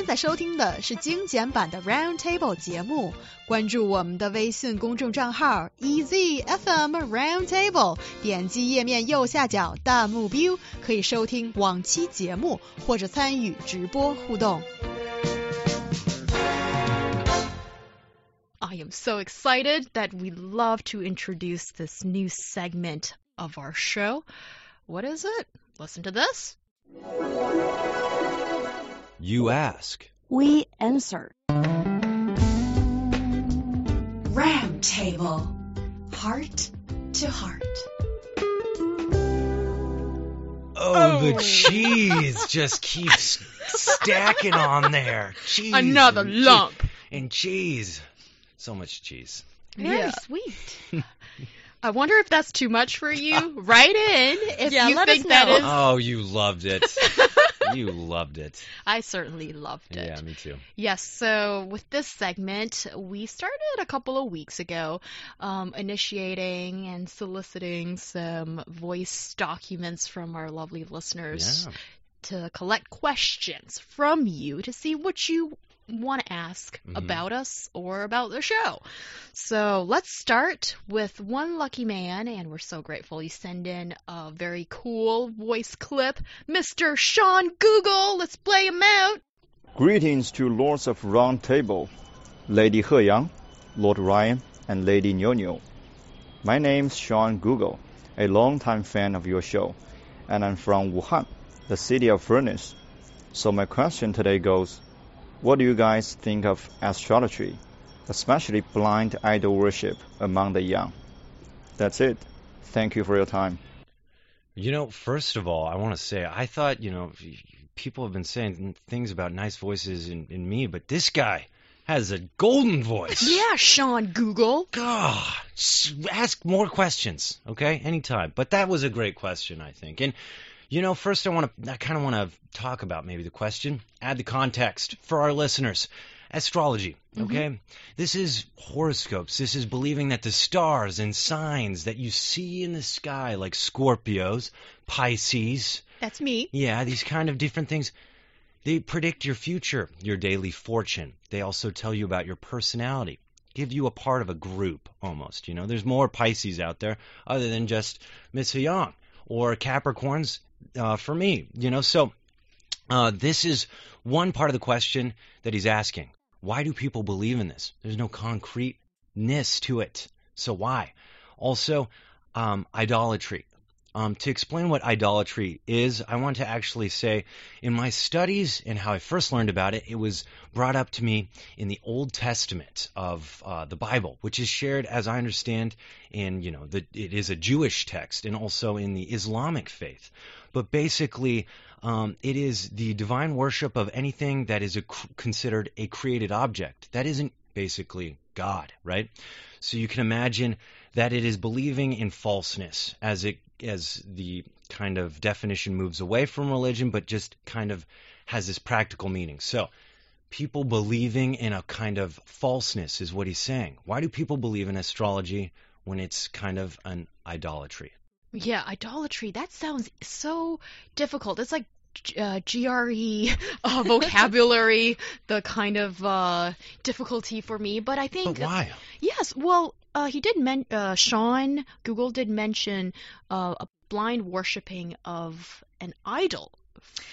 现在收听的是精简版的 Round Table 节目，关注我们的微信公众账号 EZFM Round Table，点击页面右下角弹幕 view，可以收听往期节目或者参与直播互动。I am so excited that we love to introduce this new segment of our show. What is it? Listen to this. You ask. We answer. Round Table. Heart to heart. Oh, oh, the cheese just keeps stacking on there. Cheese. Another and cheese lump. And cheese. So much cheese. Very Yeah. sweet. I wonder if that's too much for you. Write in if Yeah, you let think that know. is. Oh, you loved it. you loved it. I certainly loved it. Yeah, me too. Yes, so with this segment, we started a couple of weeks ago um, initiating and soliciting some voice documents from our lovely listeners Yeah. to collect questions from you to see what you want to ask Mhm. about us or about the show. So let's start with one lucky man, and we're so grateful you send in a very cool voice clip. Mr. Sean Google, let's play him out. Greetings to Lords of Round Table, Lady He Yang, Lord Ryan, and Lady Niu Niu. My name's Sean Google, a longtime fan of your show, and I'm from Wuhan, the city of furnace. So my question today goes, what do you guys think of astrology, especially blind idol worship among the young? That's it. Thank you for your time. You know, first of all, I want to say I thought, you know, people have been saying things about nice voices in, in me, but this guy has a golden voice. Yeah, Sean Google. God, ask more questions, okay? Anytime. But that was a great question, I think. And you know, first I want to, I kind of want to talk about maybe the question, add the context for our listeners. Astrology, mm-hmm. okay? This is horoscopes. This is believing that the stars and signs that you see in the sky, like Scorpios, Pisces, That's me. yeah, these kind of different things. They predict your future, your daily fortune. They also tell you about your personality, give you a part of a group almost. You know, there's more Pisces out there other than just Miss Yang or Capricorns uh, for me. You know, so uh, this is one part of the question that he's asking. Why do people believe in this? There's no concreteness to it. So why? Also, um, idolatry. Um, to explain what idolatry is, I want to actually say in my studies and how I first learned about it, it was brought up to me in the Old Testament of uh, the Bible, which is shared, as I understand, in you know, the, it is a Jewish text and also in the Islamic faith. But basically, um, it is the divine worship of anything that is a, considered a created object. That isn't basically God, right? So you can imagine that it is believing in falseness as it as the kind of definition moves away from religion, but just kind of has this practical meaning. So people believing in a kind of falseness is what he's saying. Why do people believe in astrology when it's kind of an idolatry? Yeah, idolatry. That sounds so difficult. It's like uh, GRE uh, vocabulary, the kind of uh, difficulty for me. But I think But why? yes. Well, uh, he did men. Uh, Sean Google did mention uh, a blind worshiping of an idol.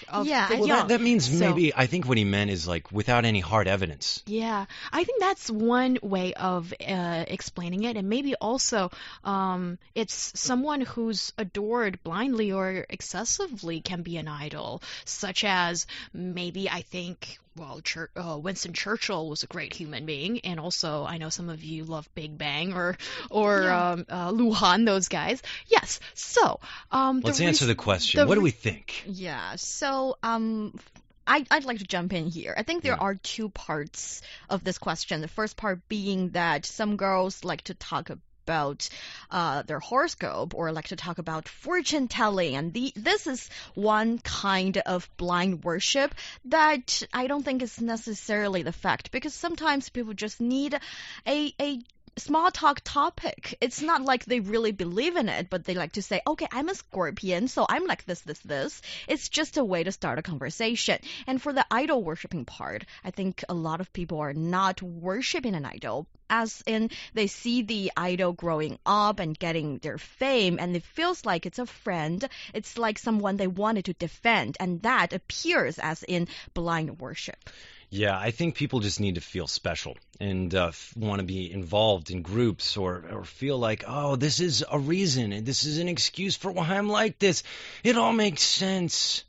Of Yeah, the Well, young. that, that means So- maybe I think what he meant is like without any hard evidence. Yeah, I think that's one way of uh, explaining it, and maybe also um, it's someone who's adored blindly or excessively can be an idol, such as maybe I think. Well, Chur- uh, Winston Churchill was a great human being, and also I know some of you love Big Bang or or Yeah. um, uh, Luhan, those guys. Yes, so um, Let's the answer reas- the question. the what do we think? Yeah. So, um, I, I'd like to jump in here. I think there Yeah. are two parts of this question. The first part being that some girls like to talk about uh, their horoscope or like to talk about fortune telling, and the, this is one kind of blind worship that I don't think is necessarily the fact because sometimes people just need a a small talk topic. It's not like they really believe in it, but they like to say, okay, I'm a scorpion, so I'm like this, this, this. It's just a way to start a conversation. And for the idol worshipping part, I think a lot of people are not worshiping an idol. As in, they see the idol growing up and getting their fame, and it feels like it's a friend. It's like someone they wanted to defend, and that appears as in blind worship. Yeah, I think people just need to feel special and uh, want to be involved in groups or, or feel like, oh, this is a reason and this is an excuse for why I'm like this. It all makes sense.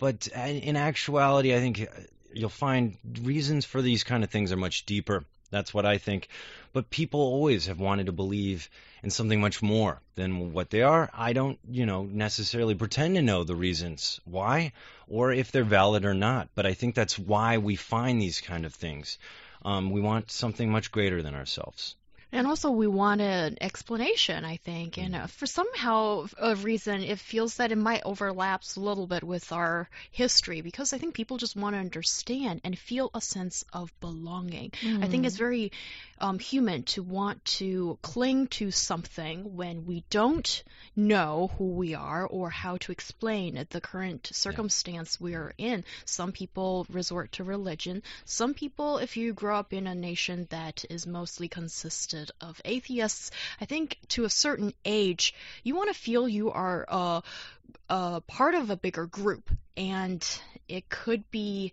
But uh, in actuality, I think uh, you'll find reasons for these kind of things are much deeper. That's what I think. But people always have wanted to believe in something much more than what they are. I don't, you know, necessarily pretend to know the reasons why or if they're valid or not. But I think that's why we find these kind of things. Um, we want something much greater than ourselves. And also, we want an explanation, I think. And uh, for somehow a reason, it feels that it might overlaps a little bit with our history because I think people just want to understand and feel a sense of belonging. I think it's very um, human to want to cling to something when we don't know who we are or how to explain the current circumstance we are in. Some people resort to religion. Some people, if you grow up in a nation that is mostly of atheists, I think to a certain age, you want to feel you are a, a part of a bigger group. And it could be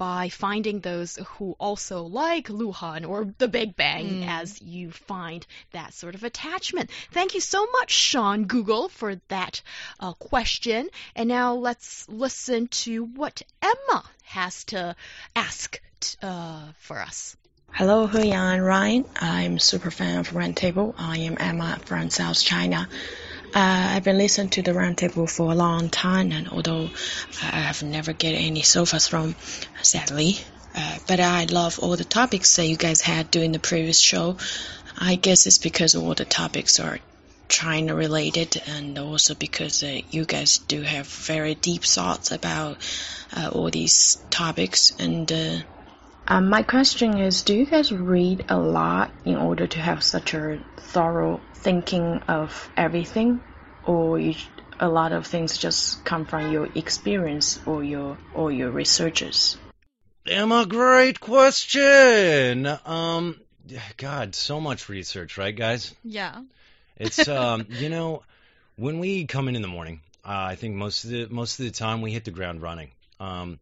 by finding those who also like Luhan or the Big Bang as you find that sort of attachment. Thank you so much, Sean Google, for that uh, question. And now let's listen to what Emma has to ask t- uh, for us. Hello, and Ryan. I'm super fan of Roundtable. I am Emma from South China. Uh, I've been listening to the Roundtable for a long time, and although I have never get any sofas from, sadly, uh, but I love all the topics that you guys had during the previous show. I guess it's because all the topics are China related, and also because uh, you guys do have very deep thoughts about uh, all these topics. And uh, um, my question is, do you guys read a lot in order to have such a thorough thinking of everything, or you, a lot of things just come from your experience or your or your researches? Emma, great question. Um, God, so much research, right, guys? Yeah. It's um, you know, when we come in in the morning, uh, I think most of the most of the time we hit the ground running. Um,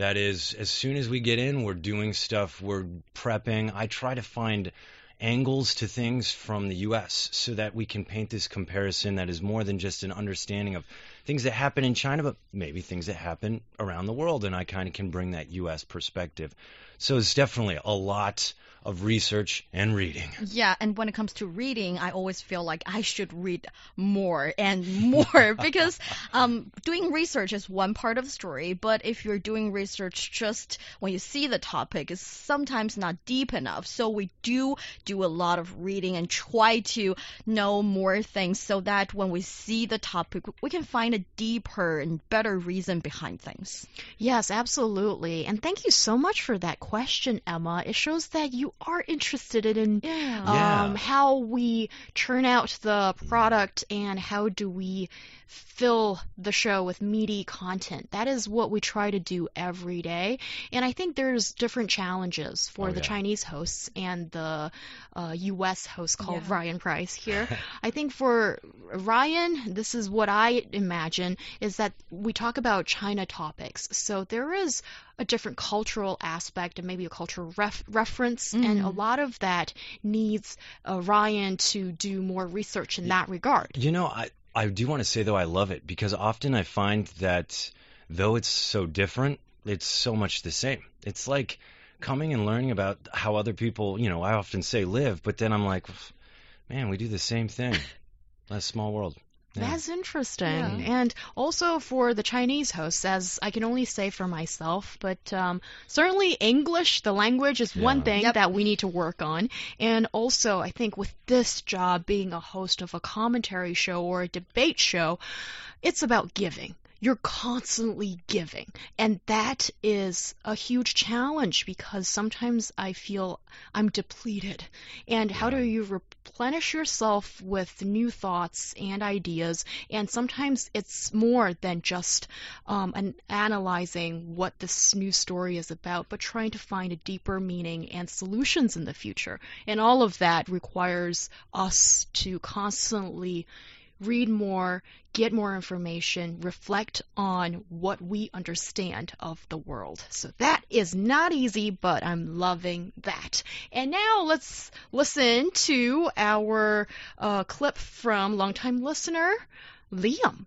that is, as soon as we get in, we're doing stuff, we're prepping. I try to find angles to things from the U.S. so that we can paint this comparison that is more than just an understanding of things that happen in China, but maybe things that happen around the world, and I kind of can bring that U.S. perspective. So it's definitely a lot of research and reading. Yeah, and when it comes to reading, I always feel like I should read more and more because um, doing research is one part of the story, but if you're doing research just when you see the topic, it's sometimes not deep enough. So we do do a lot of reading and try to know more things so that when we see the topic, we can find a deeper and better reason behind things. Yes, absolutely. And thank you so much for that question, Emma. It shows that you are interested in Yeah. Yeah. um, how we turn out the product and how do we fill the show with meaty content. That is what we try to do every day. And I think there's different challenges for Oh, the yeah. Chinese hosts and the uh, U.S. host called Yeah. Ryan Price here. I think for Ryan, this is what I imagine is that we talk about China topics. So there is a different cultural aspect and maybe a cultural ref- reference, and a lot of that needs uh, Ryan to do more research in that regard. You know, I I do want to say though I love it because often I find that though it's so different, it's so much the same. It's like coming and learning about how other people, you know, I often say live, but then I'm like, man, we do the same thing. That's small world. Yeah. That's interesting. Yeah. And also for the Chinese hosts, as I can only say for myself, but um, certainly English, the language, is one thing Yep. that we need to work on. And also, I think with this job, being a host of a commentary show or a debate show, it's about giving. you're constantly giving. And that is a huge challenge because sometimes I feel I'm depleted. And how do you replenish yourself with new thoughts and ideas? And sometimes it's more than just um, an analyzing what this new story is about, but trying to find a deeper meaning and solutions in the future. And all of that requires us to constantly read more, get more information, reflect on what we understand of the world. So that is not easy, but I'm loving that. And now let's listen to our uh, clip from longtime listener Liam.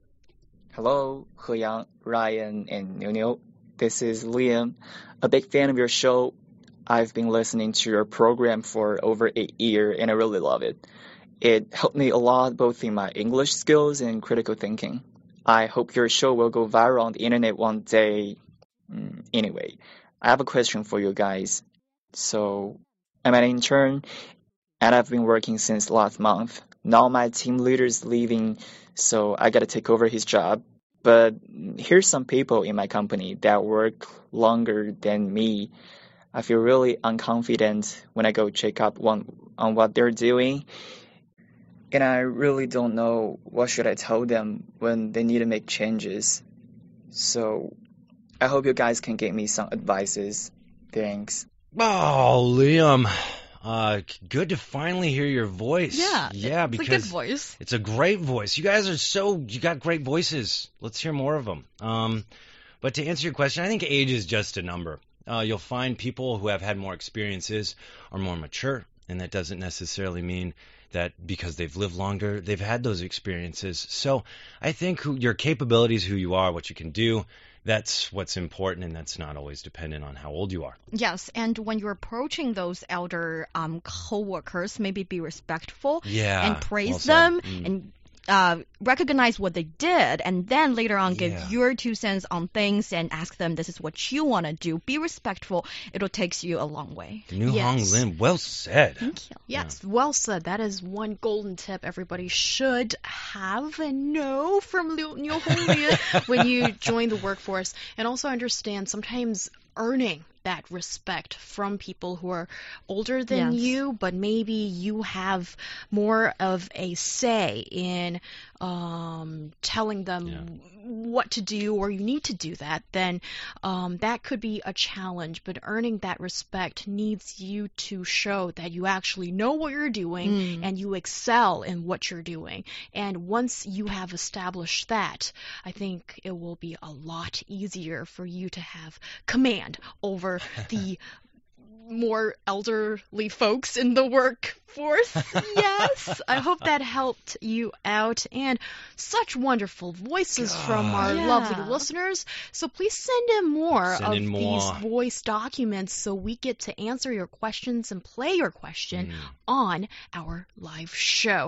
Hello, He Yang, Ryan, and Niu Niu. This is Liam, a big fan of your show. I've been listening to your program for over a year and I really love it. It helped me a lot both in my English skills and critical thinking. I hope your show will go viral on the internet one day. Mm, Anyway, I have a question for you guys. So, I'm an intern and I've been working since last month. Now my team leader is leaving, so I gotta take over his job. But here's some people in my company that work longer than me. I feel really unconfident when I go check up on, on what they're doing. And I really don't know what should I tell them when they need to make changes. So I hope you guys can give me some advices. Thanks. Oh, Liam. Uh, good to finally hear your voice. Yeah. Yeah, because it's because a good voice. It's a great voice. You guys are so you got great voices. Let's hear more of them. Um, but to answer your question, I think age is just a number. Uh, you'll find people who have had more experiences are more mature, and that doesn't necessarily mean that because they've lived longer, they've had those experiences. So I think who, your capabilities, who you are, what you can do, that's what's important, and that's not always dependent on how old you are. Yes, and when you're approaching those elder um, co-workers, maybe be respectful Yeah. and praise well them Mm. and uh, recognize what they did, and then later on give Yeah. your two cents on things and ask them, "This is what you want to do." Be respectful. It'll take you a long way. New Yes. Hong Lim, well said. Thank you. Yes, well said. That is one golden tip everybody should have and know from Liu Niu Honglian when you join the workforce. And also understand sometimes earning that respect from people who are older than Yes. you, but maybe you have more of a say in um, telling them Yeah. what to do or you need to do that, then um, that could be a challenge. But earning that respect needs you to show that you actually know what you're doing Mm. and you excel in what you're doing. And once you have established that, I think it will be a lot easier for you to have command over the more elderly folks in the workforce. yes, I hope that helped you out. And such wonderful voices from our God. lovely listeners. So please send in more Send of in more. these voice documents so we get to answer your questions and play your question Mm. on our live show.